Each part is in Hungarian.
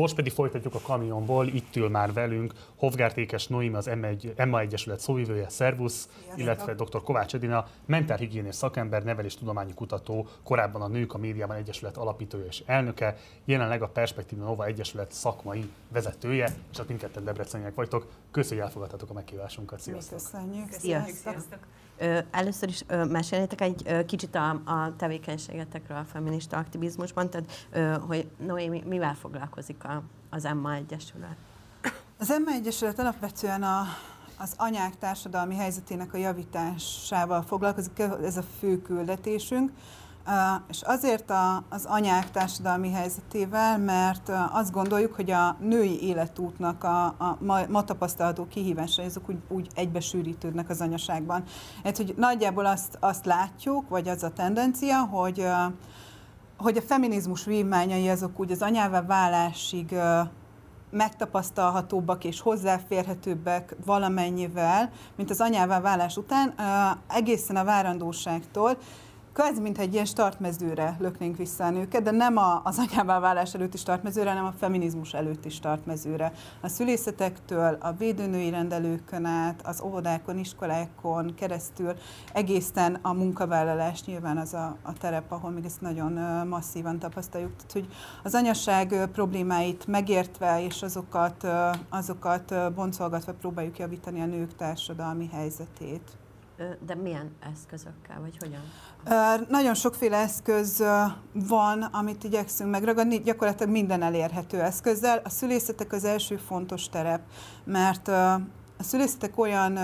Most pedig folytatjuk a kamionból, itt ül már velünk Hovgártékes Noémi, az M1, Emma Egyesület szóvivője, Szervusz, illetve dr. Kovács Edina, mentálhigiénés szakember, neveléstudományi kutató, korábban a Nők a Médiában Egyesület alapítója és elnöke, jelenleg a Perspektíva Nova Egyesület szakmai vezetője, és hát mindketten debreceniek vagytok. Köszönjük, hogy elfogadtatok a meghívásunkat. Sziasztok! Köszönjük! Sziasztok! Sziasztok. Először is mesélnétek egy kicsit a, a tevékenységetekről a feminista aktivizmusban, tehát hogy Noémi mivel foglalkozik a, az Emma Egyesület? Az Emma Egyesület alapvetően a, az anyák társadalmi helyzetének a javításával foglalkozik, ez a fő küldetésünk. És azért a, az anyák társadalmi helyzetével, mert azt gondoljuk, hogy a női életútnak a, a ma, tapasztalható kihívásai, azok úgy, úgy egybesűrítődnek az anyaságban. Hát, hogy nagyjából azt, azt látjuk, vagy az a tendencia, hogy hogy a feminizmus vívmányai azok úgy az anyává válásig megtapasztalhatóbbak és hozzáférhetőbbek valamennyivel, mint az anyává válás után, egészen a várandóságtól kvázi, mintha egy ilyen startmezőre löknénk vissza a nőket, de nem a, az anyává válás előtti startmezőre, hanem a feminizmus előtti startmezőre. A szülészetektől, a védőnői rendelőkön át, az óvodákon, iskolákon keresztül, egészen a munkavállalás nyilván az a, a terep, ahol még ezt nagyon masszívan tapasztaljuk. Tehát, hogy az anyaság problémáit megértve és azokat, azokat boncolgatva próbáljuk javítani a nők társadalmi helyzetét. De milyen eszközökkel, vagy hogyan? Nagyon sokféle eszköz van, amit igyekszünk megragadni, gyakorlatilag minden elérhető eszközzel. A szülészetek az első fontos terep, mert a szülészetek olyan,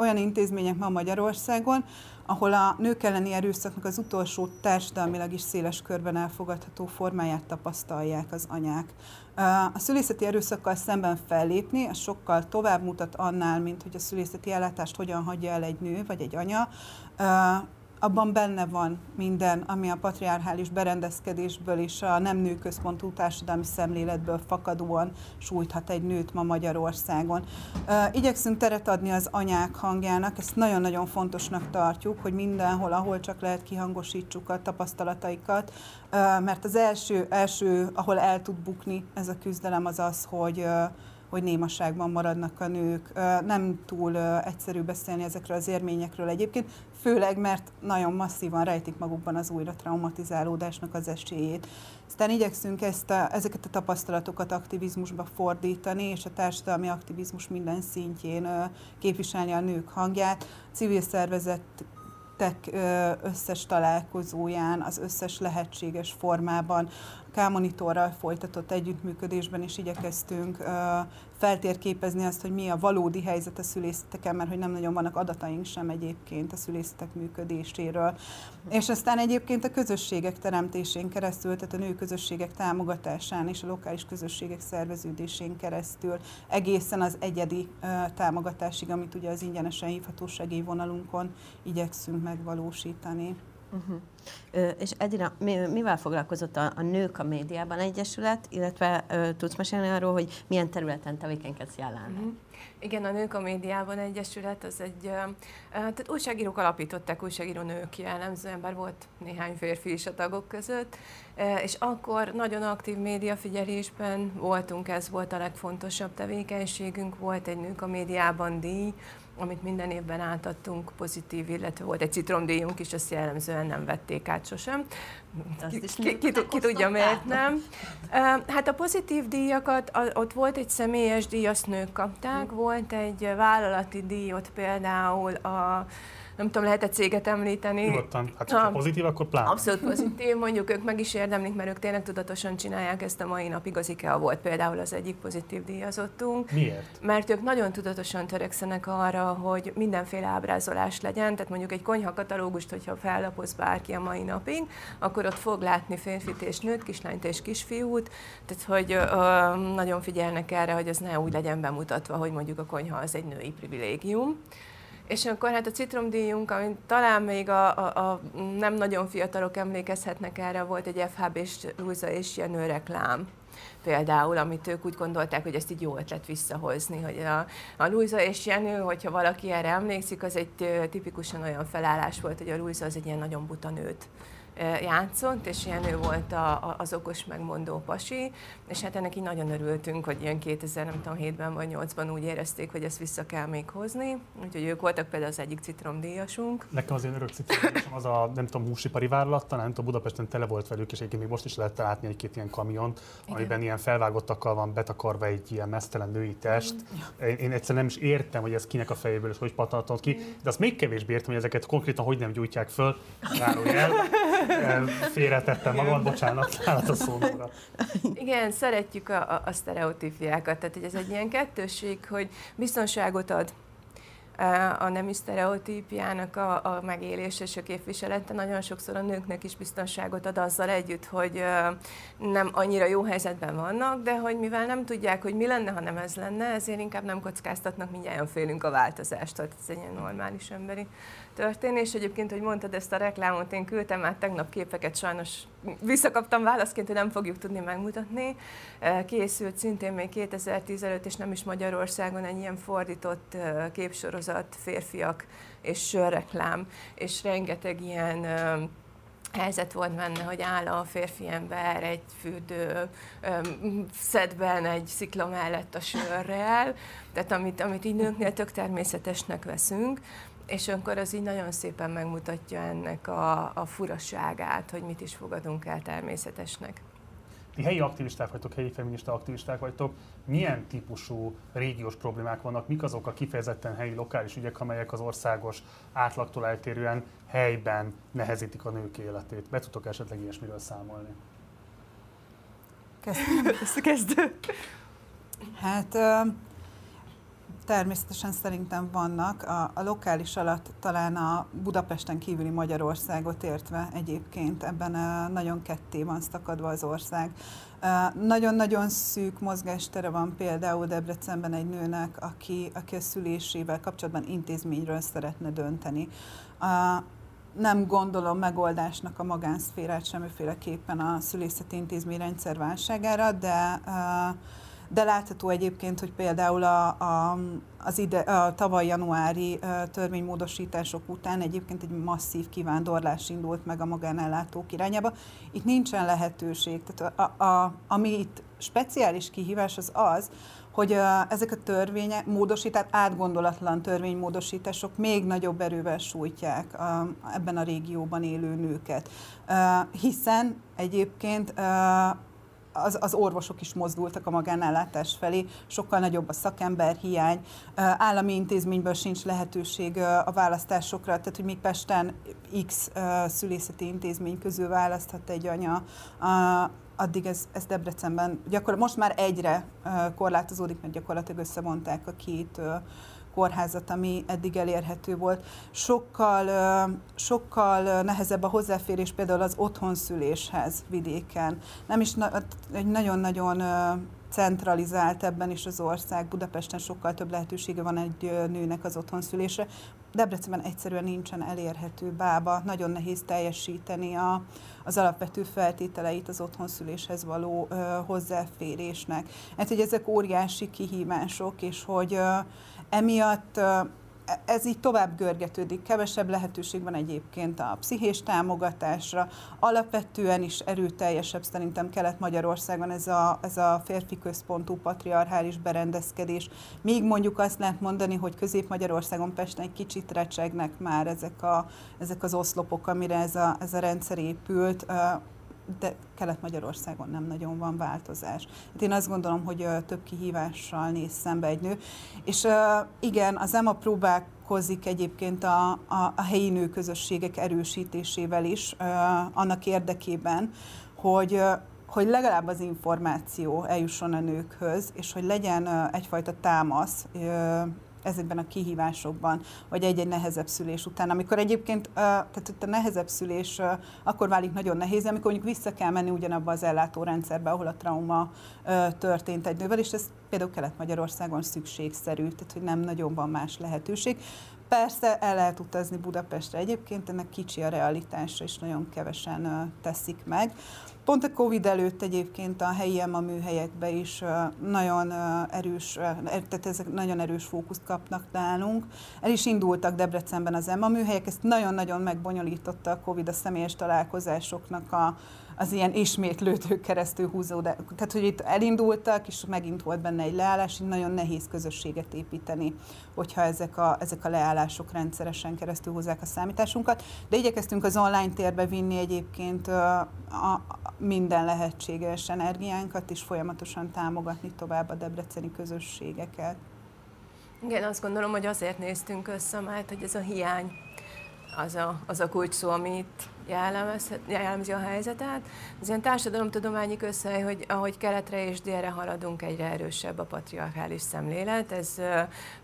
olyan intézmények ma Magyarországon, ahol a nők elleni erőszaknak az utolsó társadalmilag is széles körben elfogadható formáját tapasztalják az anyák. A szülészeti erőszakkal szemben fellépni, az sokkal tovább mutat annál, mint hogy a szülészeti ellátást hogyan hagyja el egy nő vagy egy anya abban benne van minden, ami a patriarchális berendezkedésből és a nem nőközpontú társadalmi szemléletből fakadóan sújthat egy nőt ma Magyarországon. Igyekszünk teret adni az anyák hangjának, ezt nagyon-nagyon fontosnak tartjuk, hogy mindenhol, ahol csak lehet kihangosítsuk a tapasztalataikat, mert az első, első ahol el tud bukni ez a küzdelem, az az, hogy hogy némaságban maradnak a nők. Nem túl egyszerű beszélni ezekről az érményekről egyébként, főleg mert nagyon masszívan rejtik magukban az újra traumatizálódásnak az esélyét. Aztán igyekszünk ezt a, ezeket a tapasztalatokat aktivizmusba fordítani, és a társadalmi aktivizmus minden szintjén képviselni a nők hangját. Civil szervezet összes találkozóján, az összes lehetséges formában, K-monitorral folytatott együttműködésben is igyekeztünk feltérképezni azt, hogy mi a valódi helyzet a szülészeteken, mert hogy nem nagyon vannak adataink sem egyébként a szülészetek működéséről. És aztán egyébként a közösségek teremtésén keresztül, tehát a nő közösségek támogatásán és a lokális közösségek szerveződésén keresztül egészen az egyedi támogatásig, amit ugye az ingyenesen hívható segélyvonalunkon igyekszünk megvalósítani. Uh-huh. És Edina, mi, mivel foglalkozott a, a Nők a Médiában Egyesület, illetve uh, tudsz mesélni arról, hogy milyen területen tevékenykedsz jelenleg? Uh-huh. Igen, a Nők a Médiában Egyesület, az egy, uh, tehát újságírók alapították, újságíró nők jellemzően, bár volt néhány férfi is a tagok között, és akkor nagyon aktív médiafigyelésben voltunk, ez volt a legfontosabb tevékenységünk, volt egy Nők a Médiában díj, amit minden évben átadtunk pozitív, illetve volt egy citromdíjunk is, azt jellemzően nem vették át sosem. Ki, ki, ki, ki, tudja, miért nem. Hát a pozitív díjakat, ott volt egy személyes díj, azt nők kapták, hm. volt egy vállalati díjot például a nem tudom, lehet egy céget említeni. Nyugodtan, hát ha pozitív, akkor pláne. Abszolút pozitív, mondjuk ők meg is érdemlik, mert ők tényleg tudatosan csinálják ezt a mai napig. Az IKEA volt például az egyik pozitív díjazottunk. Miért? Mert ők nagyon tudatosan törekszenek arra, hogy mindenféle ábrázolás legyen, tehát mondjuk egy konyha katalógust, hogyha fellapoz bárki a mai napig, akkor ott fog látni férfit és nőt, kislányt és kisfiút, tehát hogy ö, nagyon figyelnek erre, hogy ez ne úgy legyen bemutatva, hogy mondjuk a konyha az egy női privilégium. És akkor hát a citromdíjunk, amit talán még a, a, a nem nagyon fiatalok emlékezhetnek erre, volt egy FHB és Luisa és Jenő reklám például, amit ők úgy gondolták, hogy ezt így jó ötlet visszahozni, hogy a, a Luisa és Jenő, hogyha valaki erre emlékszik, az egy tipikusan olyan felállás volt, hogy a Luisa az egy ilyen nagyon buta nőt játszott, és ilyen ő volt a, a, az okos megmondó pasi, és hát ennek így nagyon örültünk, hogy ilyen 2007-ben vagy 2008-ban úgy érezték, hogy ezt vissza kell még hozni, úgyhogy ők voltak például az egyik citromdíjasunk. Nekem az én örök citromdíjasom az a, nem tudom, húsipari vállalattal, nem tudom, Budapesten tele volt velük, és egyébként még most is lehet látni egy-két ilyen kamiont, Igen. amiben ilyen felvágottakkal van betakarva egy ilyen mesztelen női test. Mm. Én, én egyszerűen nem is értem, hogy ez kinek a fejéből és hogy pattantott ki, de azt még kevésbé értem, hogy ezeket konkrétan hogy nem gyújtják föl. Zárójel. Félretettem magam, bocsánat, állat a szónóra. Igen, szeretjük a, a, a sztereotípiákat, tehát hogy ez egy ilyen kettőség, hogy biztonságot ad a nemi sztereotípiának a, a megélése és a képviselete nagyon sokszor a nőknek is biztonságot ad azzal együtt, hogy nem annyira jó helyzetben vannak, de hogy mivel nem tudják, hogy mi lenne, ha nem ez lenne, ezért inkább nem kockáztatnak, mindjárt félünk a változást, tehát ez egy ilyen normális emberi történés. Egyébként, hogy mondtad ezt a reklámot, én küldtem már tegnap képeket, sajnos visszakaptam válaszként, hogy nem fogjuk tudni megmutatni. Készült szintén még 2010 előtt, és nem is Magyarországon egy ilyen fordított képsorozat, férfiak és sörreklám, és rengeteg ilyen helyzet volt benne, hogy áll a férfi ember egy fürdő szedben egy szikla mellett a sörrel, tehát amit, amit így nőknél tök természetesnek veszünk, és akkor az így nagyon szépen megmutatja ennek a, a furaságát, hogy mit is fogadunk el természetesnek. Ti helyi aktivisták vagytok, helyi feminista aktivisták vagytok. Milyen típusú régiós problémák vannak? Mik azok a kifejezetten helyi lokális ügyek, amelyek az országos átlagtól eltérően helyben nehezítik a nők életét? Be tudtok esetleg ilyesmiről számolni? Kezdő. Hát Természetesen szerintem vannak. A, a lokális alatt talán a Budapesten kívüli Magyarországot értve egyébként ebben nagyon ketté van szakadva az ország. Nagyon-nagyon szűk mozgástere van például Debrecenben egy nőnek, aki, aki a szülésével kapcsolatban intézményről szeretne dönteni. Nem gondolom megoldásnak a magánszférát semmiféleképpen a szülészeti intézmény rendszerválságára, de de látható egyébként, hogy például a, a, az ide, a tavaly januári törvénymódosítások után egyébként egy masszív kivándorlás indult meg a magánellátók irányába. Itt nincsen lehetőség. Tehát a, a, ami itt speciális kihívás az az, hogy uh, ezek a törvények, módosítás, átgondolatlan törvénymódosítások még nagyobb erővel sújtják uh, ebben a régióban élő nőket. Hiszen egyébként uh, az, az orvosok is mozdultak a magánellátás felé, sokkal nagyobb a szakember hiány, állami intézményből sincs lehetőség a választásokra, tehát hogy még Pesten X szülészeti intézmény közül választhat egy anya, addig ez, ez Debrecenben gyakorlatilag most már egyre korlátozódik, mert gyakorlatilag összevonták a két kórházat, ami eddig elérhető volt. Sokkal, sokkal nehezebb a hozzáférés például az otthonszüléshez vidéken. Nem is egy nagyon-nagyon centralizált ebben is az ország. Budapesten sokkal több lehetősége van egy nőnek az otthonszülésre. Debrecenben egyszerűen nincsen elérhető bába, nagyon nehéz teljesíteni a, az alapvető feltételeit az otthonszüléshez való ö, hozzáférésnek. Hát, hogy ezek óriási kihívások, és hogy ö, emiatt ez így tovább görgetődik, kevesebb lehetőség van egyébként a pszichés támogatásra, alapvetően is erőteljesebb szerintem Kelet-Magyarországon ez a, ez a férfi központú patriarchális berendezkedés. Míg mondjuk azt lehet mondani, hogy Közép-Magyarországon Pesten egy kicsit recsegnek már ezek, a, ezek az oszlopok, amire ez a, ez a rendszer épült, de Kelet-Magyarországon nem nagyon van változás. Hát én azt gondolom, hogy több kihívással néz szembe egy nő. És igen, az EMA próbálkozik egyébként a, a, a helyi nőközösségek erősítésével is, annak érdekében, hogy hogy legalább az információ eljusson a nőkhöz, és hogy legyen egyfajta támasz ezekben a kihívásokban, vagy egy-egy nehezebb szülés után. Amikor egyébként tehát a nehezebb szülés akkor válik nagyon nehéz, amikor mondjuk vissza kell menni ugyanabba az ellátórendszerbe, ahol a trauma történt egy nővel, és ez például Kelet-Magyarországon szükségszerű, tehát hogy nem nagyon van más lehetőség. Persze el lehet utazni Budapestre egyébként, ennek kicsi a realitása, és nagyon kevesen teszik meg. Pont a Covid előtt egyébként a helyi EMA műhelyekbe is nagyon erős, tehát ezek nagyon erős fókuszt kapnak nálunk. El is indultak Debrecenben az EMA műhelyek, ezt nagyon-nagyon megbonyolította a Covid a személyes találkozásoknak a, az ilyen ismétlődő keresztül húzó, de, tehát hogy itt elindultak, és megint volt benne egy leállás, így nagyon nehéz közösséget építeni, hogyha ezek a, ezek a leállások rendszeresen keresztül húzzák a számításunkat. De igyekeztünk az online térbe vinni egyébként a, a, minden lehetséges energiánkat, és folyamatosan támogatni tovább a debreceni közösségeket. Igen, azt gondolom, hogy azért néztünk össze, mert hogy ez a hiány az a, az a kulcs szó, amit jellemzi a helyzetet. Az ilyen társadalomtudományi közhely, hogy ahogy keletre és délre haladunk, egyre erősebb a patriarchális szemlélet. Ez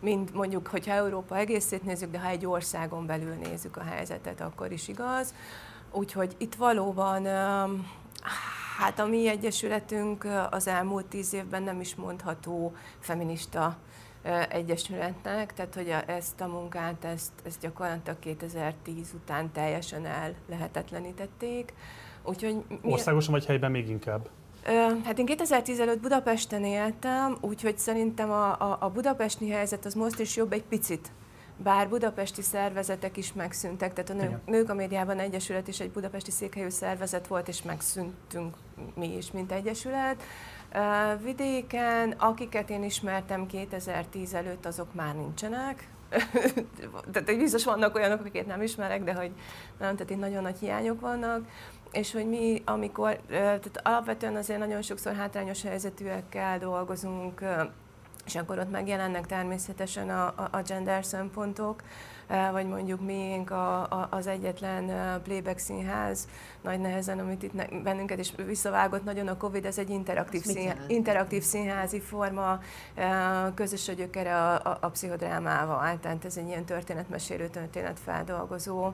mind mondjuk, hogyha Európa egészét nézzük, de ha egy országon belül nézzük a helyzetet, akkor is igaz. Úgyhogy itt valóban Hát a mi egyesületünk az elmúlt tíz évben nem is mondható feminista egyesületnek, tehát hogy a, ezt a munkát, ezt, ezt gyakorlatilag 2010 után teljesen el lehetetlenítették. Úgyhogy mi... Országosan vagy helyben még inkább? Hát én 2010 előtt Budapesten éltem, úgyhogy szerintem a, a, a budapesti helyzet az most is jobb egy picit. Bár budapesti szervezetek is megszűntek, tehát a nő, Nők a Médiában Egyesület is egy budapesti székhelyű szervezet volt, és megszűntünk mi is, mint egyesület. Vidéken, akiket én ismertem 2010 előtt, azok már nincsenek. tehát biztos vannak olyanok, akiket nem ismerek, de hogy nem, tehát itt nagyon nagy hiányok vannak és hogy mi, amikor, tehát alapvetően azért nagyon sokszor hátrányos helyzetűekkel dolgozunk, és akkor ott megjelennek természetesen a, a gender szempontok, vagy mondjuk miénk a, a, az egyetlen playback színház, nagy nehezen, amit itt bennünket is visszavágott nagyon a Covid, ez egy interaktív, színház, interaktív színházi forma, közös a gyökere a, a, a pszichodrámával, tehát ez egy ilyen történetmesélő, történetfeldolgozó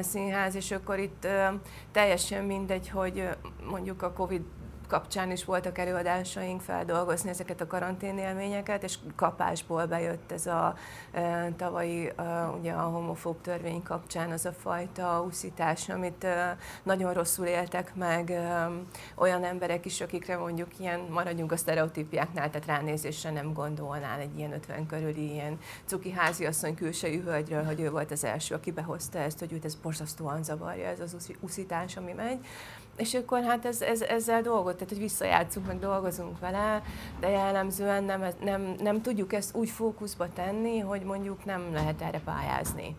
színház, és akkor itt teljesen mindegy, hogy mondjuk a Covid kapcsán is voltak előadásaink feldolgozni ezeket a karantén élményeket, és kapásból bejött ez a e, tavalyi e, ugye a homofób törvény kapcsán az a fajta úszítás, amit e, nagyon rosszul éltek meg e, olyan emberek is, akikre mondjuk ilyen, maradjunk a sztereotípiáknál, tehát ránézésre nem gondolnál egy ilyen 50 körüli ilyen cuki háziasszony külsejű hölgyről, hogy ő volt az első, aki behozta ezt, hogy őt ez borzasztóan zavarja, ez az úszítás, ami megy és akkor hát ez, ez, ezzel dolgot, tehát hogy visszajátszunk, meg dolgozunk vele, de jellemzően nem, nem, nem tudjuk ezt úgy fókuszba tenni, hogy mondjuk nem lehet erre pályázni.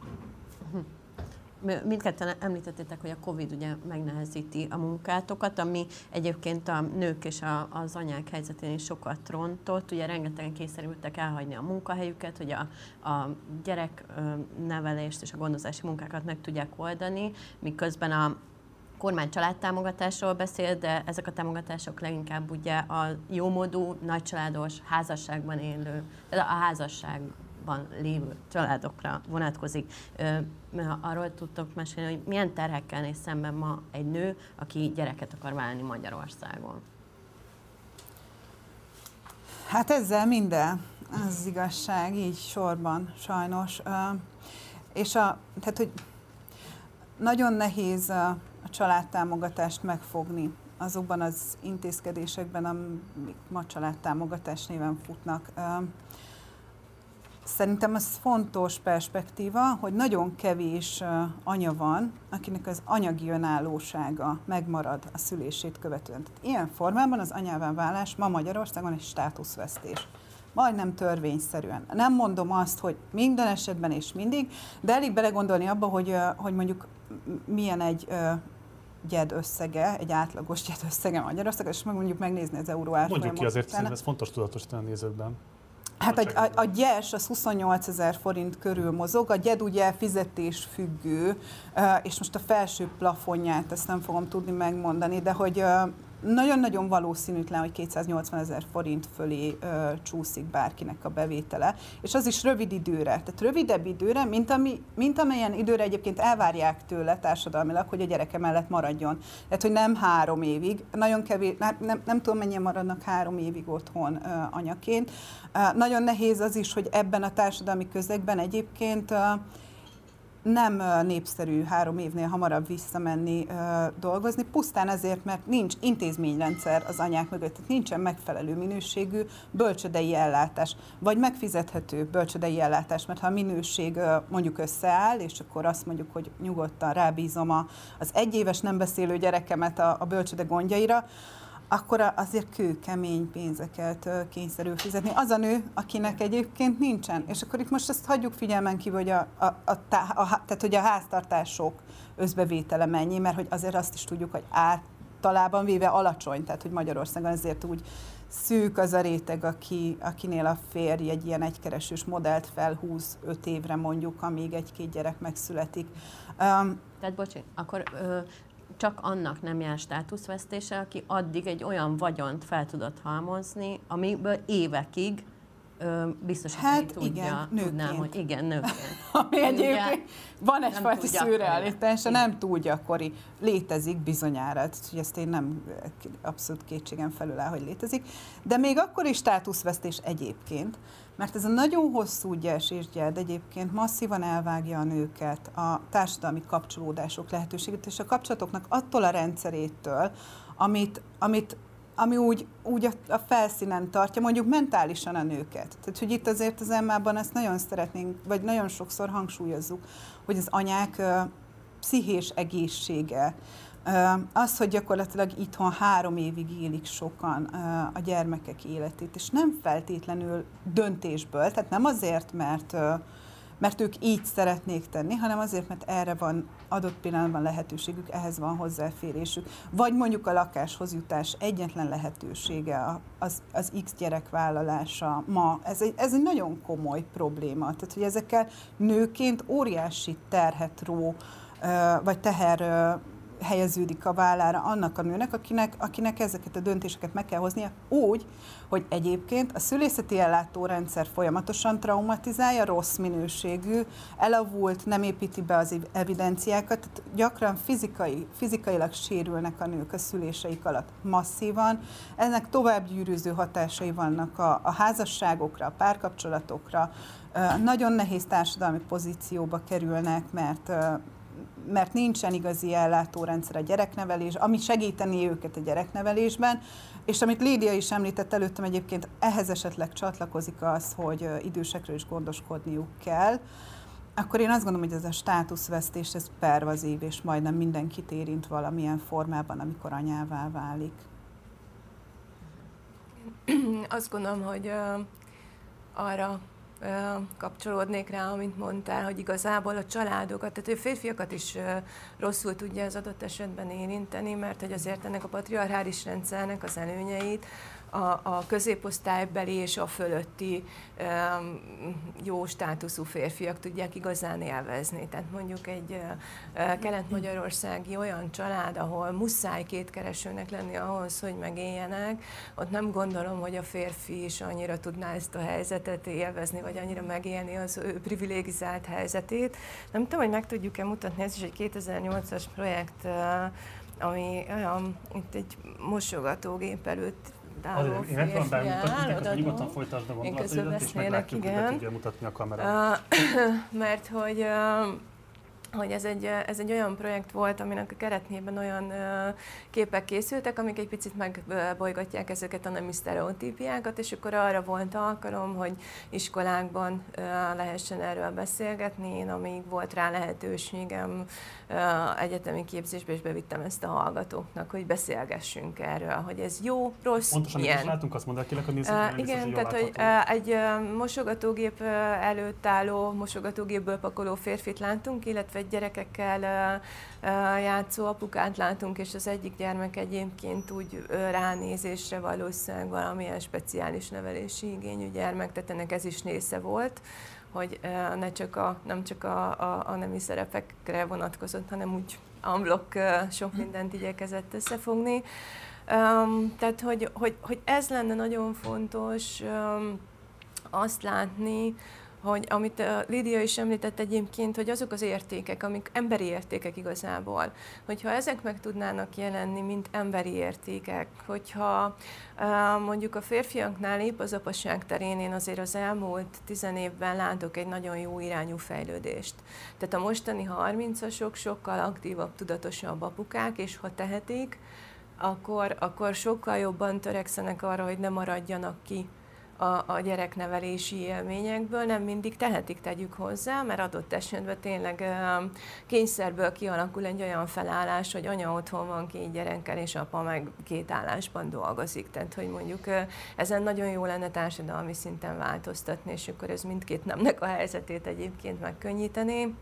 Mindketten említettétek, hogy a Covid ugye megnehezíti a munkátokat, ami egyébként a nők és a, az anyák helyzetén is sokat rontott. Ugye rengetegen kényszerültek elhagyni a munkahelyüket, hogy a, a gyereknevelést és a gondozási munkákat meg tudják oldani, miközben a kormány családtámogatásról beszél, de ezek a támogatások leginkább ugye a jómódú, nagycsaládos, házasságban élő, a házasságban lévő családokra vonatkozik. Arról tudtok mesélni, hogy milyen terhekkel néz szemben ma egy nő, aki gyereket akar válni Magyarországon? Hát ezzel minden, az, az igazság, így sorban sajnos. És a, tehát, hogy nagyon nehéz a családtámogatást megfogni azokban az intézkedésekben, amik ma családtámogatás néven futnak. Szerintem ez fontos perspektíva, hogy nagyon kevés anya van, akinek az anyagi önállósága megmarad a szülését követően. Tehát ilyen formában az anyává válás ma Magyarországon egy státuszvesztés majdnem törvényszerűen. Nem mondom azt, hogy minden esetben és mindig, de elég belegondolni abba, hogy, hogy mondjuk milyen egy gyed összege, egy átlagos gyed összege Magyarországon, és meg mondjuk megnézni az euró árfolyamot. Mondjuk ki azért, szerintem ez fontos tudatosítani a nézőkben. Hát a, a, a gyes az 28 ezer forint körül mozog, a gyed ugye fizetés függő, és most a felső plafonját ezt nem fogom tudni megmondani, de hogy nagyon-nagyon valószínűtlen, hogy 280 ezer forint fölé ö, csúszik bárkinek a bevétele, és az is rövid időre, tehát rövidebb időre, mint, ami, mint amelyen időre egyébként elvárják tőle társadalmilag, hogy a gyereke mellett maradjon. Tehát, hogy nem három évig, nagyon kevés, nem, nem, nem tudom mennyien maradnak három évig otthon ö, anyaként. Ö, nagyon nehéz az is, hogy ebben a társadalmi közegben egyébként ö, nem népszerű három évnél hamarabb visszamenni dolgozni, pusztán azért, mert nincs intézményrendszer az anyák mögött, tehát nincsen megfelelő minőségű bölcsödei ellátás, vagy megfizethető bölcsödei ellátás, mert ha a minőség mondjuk összeáll, és akkor azt mondjuk, hogy nyugodtan rábízom az egyéves nem beszélő gyerekemet a, a bölcsöde gondjaira, akkor azért kőkemény pénzeket kényszerül fizetni. Az a nő, akinek egyébként nincsen. És akkor itt most ezt hagyjuk figyelmen kívül, hogy a, a, a, a, a, tehát, hogy a háztartások összbevétele mennyi, mert hogy azért azt is tudjuk, hogy általában véve alacsony, tehát hogy Magyarországon azért úgy szűk az a réteg, aki, akinél a férj egy ilyen egykeresős modellt felhúz öt évre mondjuk, amíg egy-két gyerek megszületik. Um, Tehát bocsi, akkor ö, csak annak nem jár státuszvesztése, aki addig egy olyan vagyont fel tudott halmozni, amiből évekig ö, biztosítani Hát tudja, igen, tudnám, nőként. hogy igen, nőként. ami egyébként van egyfajta szürrealitása, nem túl gyakori. Létezik bizonyára, hogy ezt én nem abszolút kétségem felül áll, hogy létezik. De még akkor is státuszvesztés egyébként, mert ez a nagyon hosszú gyerséggyed egyébként masszívan elvágja a nőket a társadalmi kapcsolódások lehetőségét, és a kapcsolatoknak attól a rendszerétől, amit, amit ami úgy, úgy a, a felszínen tartja, mondjuk mentálisan a nőket. Tehát, hogy itt azért az emmában ezt nagyon szeretnénk, vagy nagyon sokszor hangsúlyozzuk, hogy az anyák ö, pszichés egészsége, ö, az, hogy gyakorlatilag itthon három évig élik sokan ö, a gyermekek életét, és nem feltétlenül döntésből, tehát nem azért, mert ö, mert ők így szeretnék tenni, hanem azért, mert erre van adott pillanatban lehetőségük, ehhez van hozzáférésük. Vagy mondjuk a lakáshoz jutás egyetlen lehetősége az, az X gyerek vállalása ma. Ez egy, ez egy nagyon komoly probléma. Tehát, hogy ezekkel nőként óriási terhet ró, vagy teher helyeződik a vállára annak a nőnek, akinek, akinek ezeket a döntéseket meg kell hoznia úgy, hogy egyébként a szülészeti ellátórendszer folyamatosan traumatizálja, rossz minőségű, elavult, nem építi be az evidenciákat, tehát gyakran fizikai, fizikailag sérülnek a nők a szüléseik alatt masszívan. Ennek tovább gyűrűző hatásai vannak a, a házasságokra, a párkapcsolatokra, nagyon nehéz társadalmi pozícióba kerülnek, mert mert nincsen igazi ellátórendszer a gyereknevelés, ami segíteni őket a gyereknevelésben, és amit Lídia is említett előttem egyébként, ehhez esetleg csatlakozik az, hogy idősekről is gondoskodniuk kell, akkor én azt gondolom, hogy ez a státuszvesztés, ez pervazív, és majdnem mindenkit érint valamilyen formában, amikor anyává válik. Azt gondolom, hogy arra kapcsolódnék rá, amit mondtál, hogy igazából a családokat, tehát a férfiakat is rosszul tudja az adott esetben érinteni, mert hogy azért ennek a patriarchális rendszernek az előnyeit a, a középosztálybeli és a fölötti öm, jó státuszú férfiak tudják igazán élvezni. Tehát mondjuk egy ö, kelet-magyarországi olyan család, ahol muszáj kétkeresőnek lenni ahhoz, hogy megéljenek, ott nem gondolom, hogy a férfi is annyira tudná ezt a helyzetet élvezni, vagy annyira megélni az ő privilegizált helyzetét. Nem tudom, hogy meg tudjuk-e mutatni, ez is egy 2008-as projekt, ö, ami olyan, itt egy mosogatógép előtt Azért, én nem tudom bemutatni, odaadom. nyugodtan folytasd a közben gondolataidat, és meglátjuk, hogy igen. tudja mutatni a kamera. Uh, mert hogy uh, hogy ez egy, ez egy olyan projekt volt, aminek a keretében olyan képek készültek, amik egy picit megbolygatják ezeket a nemi sztereotípiákat, és akkor arra volt alkalom, hogy iskolákban lehessen erről beszélgetni. Én amíg volt rá lehetőségem egyetemi képzésbe, és bevittem ezt a hallgatóknak, hogy beszélgessünk erről, hogy ez jó, rossz, Pontosan is milyen. látunk, azt mondd el kérlek a nézőknek, Uh, igen, tehát hogy egy mosogatógép előtt álló, mosogatógépből pakoló férfit látunk, illetve egy gyerekekkel uh, uh, játszó apukát látunk, és az egyik gyermek egyébként úgy ránézésre valószínűleg valamilyen speciális nevelési igényű gyermek, tehát ennek ez is része volt hogy ne csak a, nem csak a, a, a nemi szerepekre vonatkozott, hanem úgy unblock uh, sok mindent igyekezett összefogni. Um, tehát, hogy, hogy, hogy ez lenne nagyon fontos um, azt látni, hogy amit Lídia is említett egyébként, hogy azok az értékek, amik emberi értékek igazából, hogyha ezek meg tudnának jelenni, mint emberi értékek, hogyha mondjuk a férfiaknál épp az apasság terén én azért az elmúlt tizen évben látok egy nagyon jó irányú fejlődést. Tehát a mostani 30-asok sokkal aktívabb, tudatosabb apukák, és ha tehetik, akkor, akkor sokkal jobban törekszenek arra, hogy ne maradjanak ki a, a gyereknevelési élményekből, nem mindig tehetik, tegyük hozzá, mert adott esetben tényleg kényszerből kialakul egy olyan felállás, hogy anya otthon van két gyerekkel, és apa meg két állásban dolgozik. Tehát, hogy mondjuk ezen nagyon jó lenne társadalmi szinten változtatni, és akkor ez mindkét nemnek a helyzetét egyébként megkönnyíteni.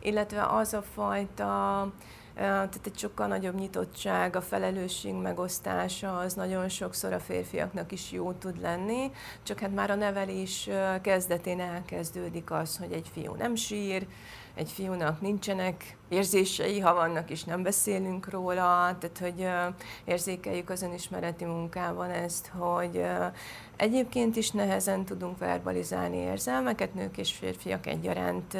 Illetve az a fajta tehát egy sokkal nagyobb nyitottság, a felelősség megosztása az nagyon sokszor a férfiaknak is jó tud lenni, csak hát már a nevelés kezdetén elkezdődik az, hogy egy fiú nem sír, egy fiúnak nincsenek érzései, ha vannak is nem beszélünk róla, tehát hogy érzékeljük az önismereti munkában ezt, hogy egyébként is nehezen tudunk verbalizálni érzelmeket, nők és férfiak egyaránt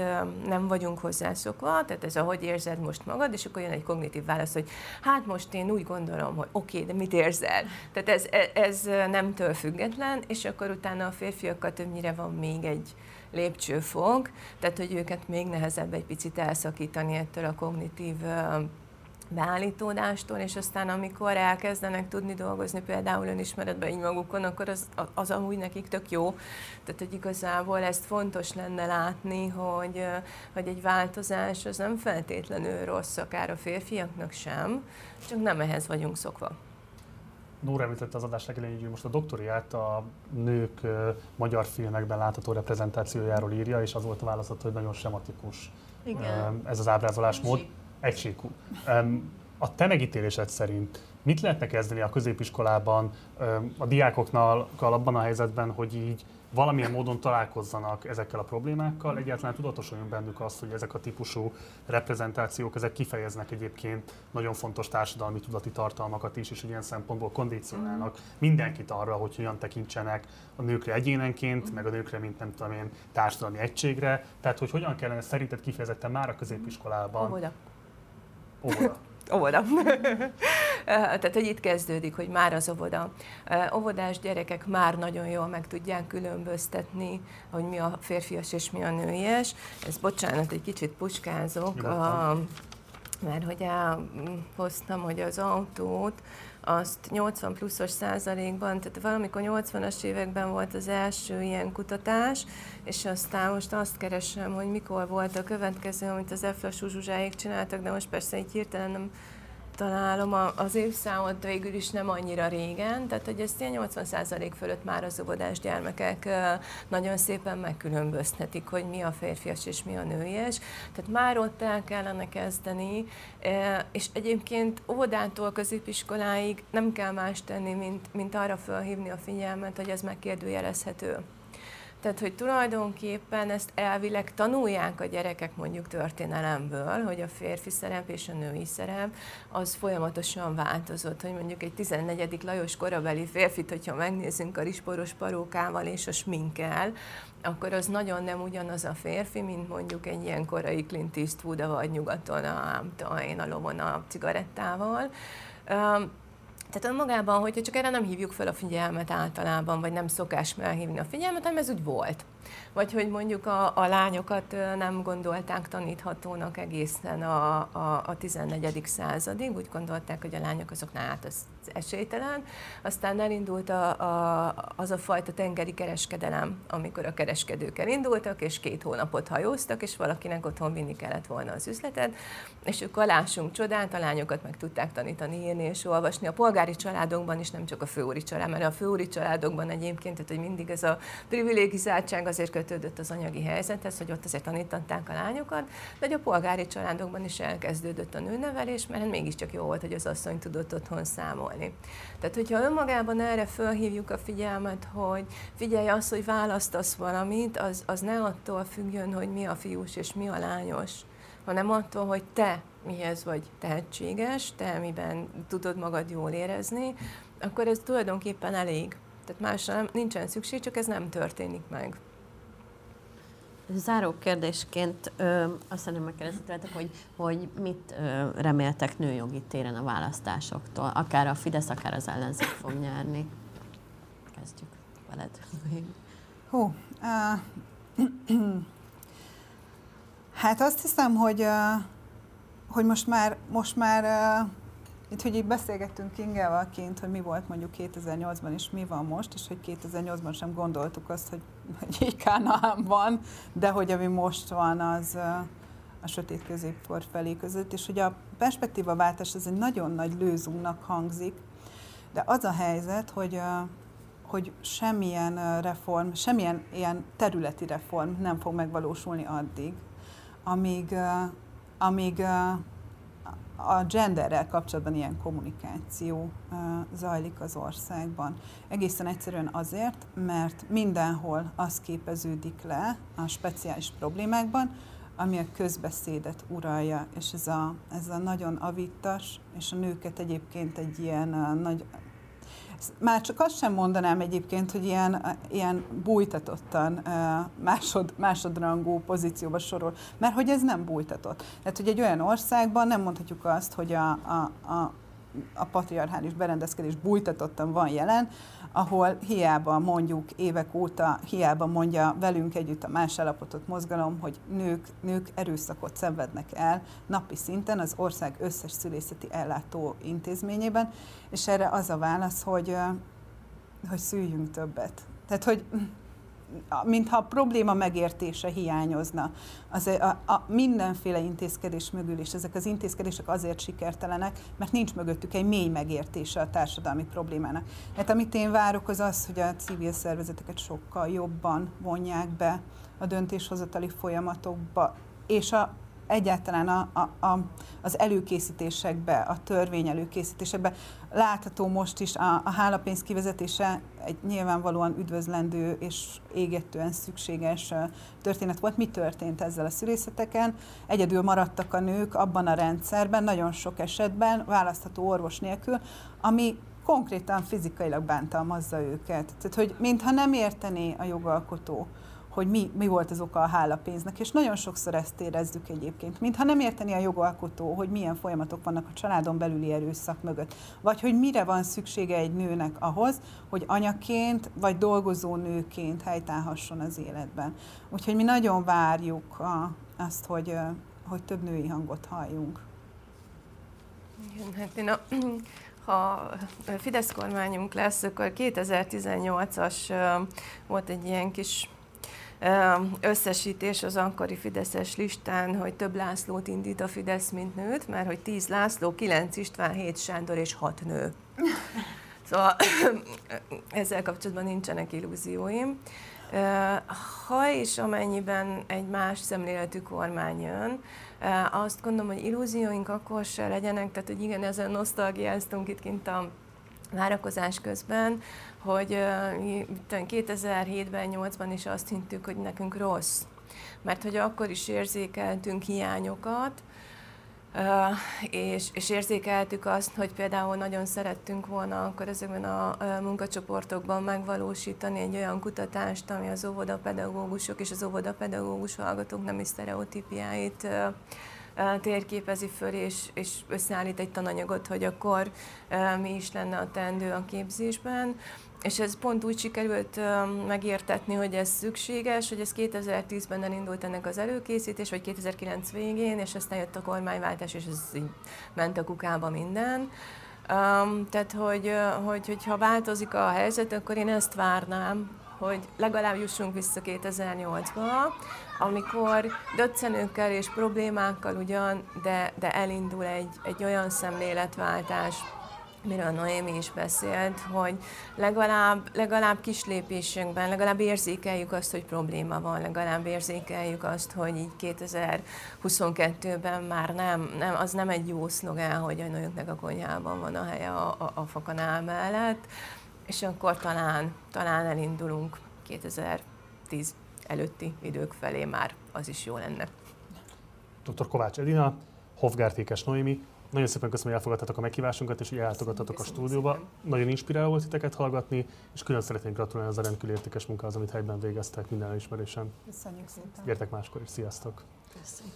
nem vagyunk hozzászokva, tehát ez ahogy érzed most magad, és akkor jön egy kognitív válasz, hogy hát most én úgy gondolom, hogy oké, okay, de mit érzel? Tehát ez, e, ez nemtől független, és akkor utána a férfiakkal többnyire van még egy lépcsőfok, tehát hogy őket még nehezebb egy picit elszakítani ettől a kognitív beállítódástól, és aztán amikor elkezdenek tudni dolgozni például önismeretben így magukon, akkor az, az amúgy nekik tök jó. Tehát, hogy igazából ezt fontos lenne látni, hogy, hogy egy változás az nem feltétlenül rossz, akár a férfiaknak sem, csak nem ehhez vagyunk szokva. Nóra említette az adás legelején, hogy most a doktoriát a nők magyar filmekben látható reprezentációjáról írja, és az volt a válaszat, hogy nagyon sematikus Igen. ez az ábrázolásmód. Egységú. A te megítélésed szerint mit lehetne kezdeni a középiskolában a diákoknal abban a helyzetben, hogy így valamilyen módon találkozzanak ezekkel a problémákkal, egyáltalán tudatosuljon bennük az, hogy ezek a típusú reprezentációk, ezek kifejeznek egyébként nagyon fontos társadalmi tudati tartalmakat is, és ilyen szempontból kondicionálnak mindenkit arra, hogy hogyan tekintsenek a nőkre egyénenként, meg a nőkre, mint nem tudom én, társadalmi egységre. Tehát, hogy hogyan kellene szerinted kifejezetten már a középiskolában. Óvoda. Óvoda. Óvoda. Tehát, hogy itt kezdődik, hogy már az óvoda. Óvodás gyerekek már nagyon jól meg tudják különböztetni, hogy mi a férfias és mi a nőies. Ez bocsánat, egy kicsit puskázok, a, mert hogy elhoztam, hogy az autót, azt 80 pluszos százalékban, tehát valamikor 80-as években volt az első ilyen kutatás, és aztán most azt keresem, hogy mikor volt a következő, amit az Efla Zsuzsáig csináltak, de most persze így hirtelen nem találom az évszámot végül is nem annyira régen, tehát hogy ezt ilyen 80% fölött már az óvodás gyermekek nagyon szépen megkülönböztetik, hogy mi a férfias és mi a nőies. Tehát már ott el kellene kezdeni, és egyébként óvodától középiskoláig nem kell más tenni, mint, mint arra felhívni a figyelmet, hogy ez megkérdőjelezhető. Tehát, hogy tulajdonképpen ezt elvileg tanulják a gyerekek mondjuk történelemből, hogy a férfi szerep és a női szerep az folyamatosan változott, hogy mondjuk egy 14. Lajos korabeli férfit, hogyha megnézzünk a risporos parókával és a sminkkel, akkor az nagyon nem ugyanaz a férfi, mint mondjuk egy ilyen korai Clint Eastwood, vagy nyugaton a, a, én a lovon a cigarettával. Tehát önmagában, hogyha csak erre nem hívjuk fel a figyelmet általában, vagy nem szokás felhívni a figyelmet, hanem ez úgy volt vagy hogy mondjuk a, a lányokat nem gondolták taníthatónak egészen a, a, a 14. századig, úgy gondolták, hogy a lányok azok hát az esélytelen. Aztán elindult a, a, az a fajta tengeri kereskedelem, amikor a kereskedők elindultak, és két hónapot hajóztak, és valakinek otthon vinni kellett volna az üzletet, és akkor lássunk csodát, a lányokat meg tudták tanítani, írni és olvasni. A polgári családokban is, nem csak a főúri család, mert a főúri családokban egyébként, tehát hogy mindig ez a privilegizáltság azért kötődött az anyagi helyzethez, hogy ott azért tanították a lányokat, de hogy a polgári családokban is elkezdődött a nőnevelés, mert mégiscsak jó volt, hogy az asszony tudott otthon számolni. Tehát, hogyha önmagában erre felhívjuk a figyelmet, hogy figyelj az, hogy választasz valamit, az, az ne attól függjön, hogy mi a fiús és mi a lányos, hanem attól, hogy te mihez vagy tehetséges, te miben tudod magad jól érezni, akkor ez tulajdonképpen elég. Tehát másra nem, nincsen szükség, csak ez nem történik meg. Záró kérdésként ö, azt szeretném megkérdezni hogy, hogy mit ö, reméltek nőjogi téren a választásoktól? Akár a Fidesz, akár az ellenzék fog nyerni. Kezdjük veled. Hú, uh, hát azt hiszem, hogy, uh, hogy most már, most már uh, itt, hogy így beszélgettünk Kingával kint, hogy mi volt mondjuk 2008-ban, és mi van most, és hogy 2008-ban sem gondoltuk azt, hogy, hogy így Kánaán van, de hogy ami most van, az a sötét középkor felé között, és hogy a perspektívaváltás ez egy nagyon nagy lőzúnak hangzik, de az a helyzet, hogy, hogy semmilyen reform, semmilyen ilyen területi reform nem fog megvalósulni addig, amíg, amíg a genderrel kapcsolatban ilyen kommunikáció zajlik az országban. Egészen egyszerűen azért, mert mindenhol az képeződik le a speciális problémákban, ami a közbeszédet uralja, és ez a, ez a nagyon avittas, és a nőket egyébként egy ilyen nagy már csak azt sem mondanám egyébként, hogy ilyen, ilyen bújtatottan másod, másodrangú pozícióba sorol, mert hogy ez nem bújtatott. Tehát, hogy egy olyan országban nem mondhatjuk azt, hogy a, a, a a patriarchális berendezkedés bújtatottan van jelen, ahol hiába mondjuk évek óta, hiába mondja velünk együtt a más állapotot mozgalom, hogy nők, nők erőszakot szenvednek el napi szinten az ország összes szülészeti ellátó intézményében, és erre az a válasz, hogy, hogy szüljünk többet. Tehát, hogy mintha a probléma megértése hiányozna. Az, a, a mindenféle intézkedés mögül is. Ezek az intézkedések azért sikertelenek, mert nincs mögöttük egy mély megértése a társadalmi problémának. Hát amit én várok, az az, hogy a civil szervezeteket sokkal jobban vonják be a döntéshozatali folyamatokba, és a egyáltalán a, a, a, az előkészítésekbe, a törvény előkészítésekbe. Látható most is a, a hálapénz kivezetése egy nyilvánvalóan üdvözlendő és égetően szükséges történet volt. Mi történt ezzel a szülészeteken? Egyedül maradtak a nők abban a rendszerben, nagyon sok esetben választható orvos nélkül, ami konkrétan fizikailag bántalmazza őket. Tehát, hogy mintha nem értené a jogalkotó, hogy mi, mi volt az oka a hálapénznek, és nagyon sokszor ezt érezzük egyébként, mintha nem érteni a jogalkotó, hogy milyen folyamatok vannak a családon belüli erőszak mögött, vagy hogy mire van szüksége egy nőnek ahhoz, hogy anyaként vagy dolgozó nőként helytállhasson az életben. Úgyhogy mi nagyon várjuk a, azt, hogy, hogy több női hangot halljunk. Igen, hát én a, ha Fidesz kormányunk lesz, akkor 2018-as volt egy ilyen kis összesítés az akkori Fideszes listán, hogy több Lászlót indít a Fidesz, mint nőt, mert hogy 10 László, 9 István, 7 Sándor és 6 nő. Szóval ezzel kapcsolatban nincsenek illúzióim. Ha és amennyiben egy más szemléletű kormány jön, azt gondolom, hogy illúzióink akkor se legyenek, tehát hogy igen, ezen nosztalgiáztunk itt kint a várakozás közben, hogy 2007-ben, 8-ban is azt hittük, hogy nekünk rossz. Mert hogy akkor is érzékeltünk hiányokat, és, és érzékeltük azt, hogy például nagyon szerettünk volna akkor ezekben a munkacsoportokban megvalósítani egy olyan kutatást, ami az óvodapedagógusok és az óvodapedagógus hallgatók nemi sztereotípiáit térképezi föl, és, és összeállít egy tananyagot, hogy akkor mi is lenne a teendő a képzésben. És ez pont úgy sikerült megértetni, hogy ez szükséges, hogy ez 2010-ben elindult ennek az előkészítés, vagy 2009 végén, és aztán jött a kormányváltás, és ez így ment a kukába minden. Um, tehát, hogy, hogy, hogyha változik a helyzet, akkor én ezt várnám, hogy legalább jussunk vissza 2008-ba, amikor döccenőkkel és problémákkal ugyan, de, de elindul egy, egy olyan szemléletváltás, miről Noémi is beszélt, hogy legalább, legalább kis lépésünkben, legalább érzékeljük azt, hogy probléma van, legalább érzékeljük azt, hogy így 2022-ben már nem, nem az nem egy jó szlogán, hogy a nőknek a konyhában van a helye a, a, a fakanál mellett, és akkor talán, talán elindulunk 2010 előtti idők felé már, az is jó lenne. Dr. Kovács Edina, Hofgártékes Noémi. Nagyon szépen köszönöm, hogy elfogadtatok a meghívásunkat, és hogy ellátogattatok a stúdióba. Nagyon inspiráló volt titeket hallgatni, és külön szeretnék gratulálni az a rendkívül értékes munkához, amit helyben végeztek minden elismerésen. Köszönjük szépen. Gyertek máskor is, sziasztok! Köszönöm.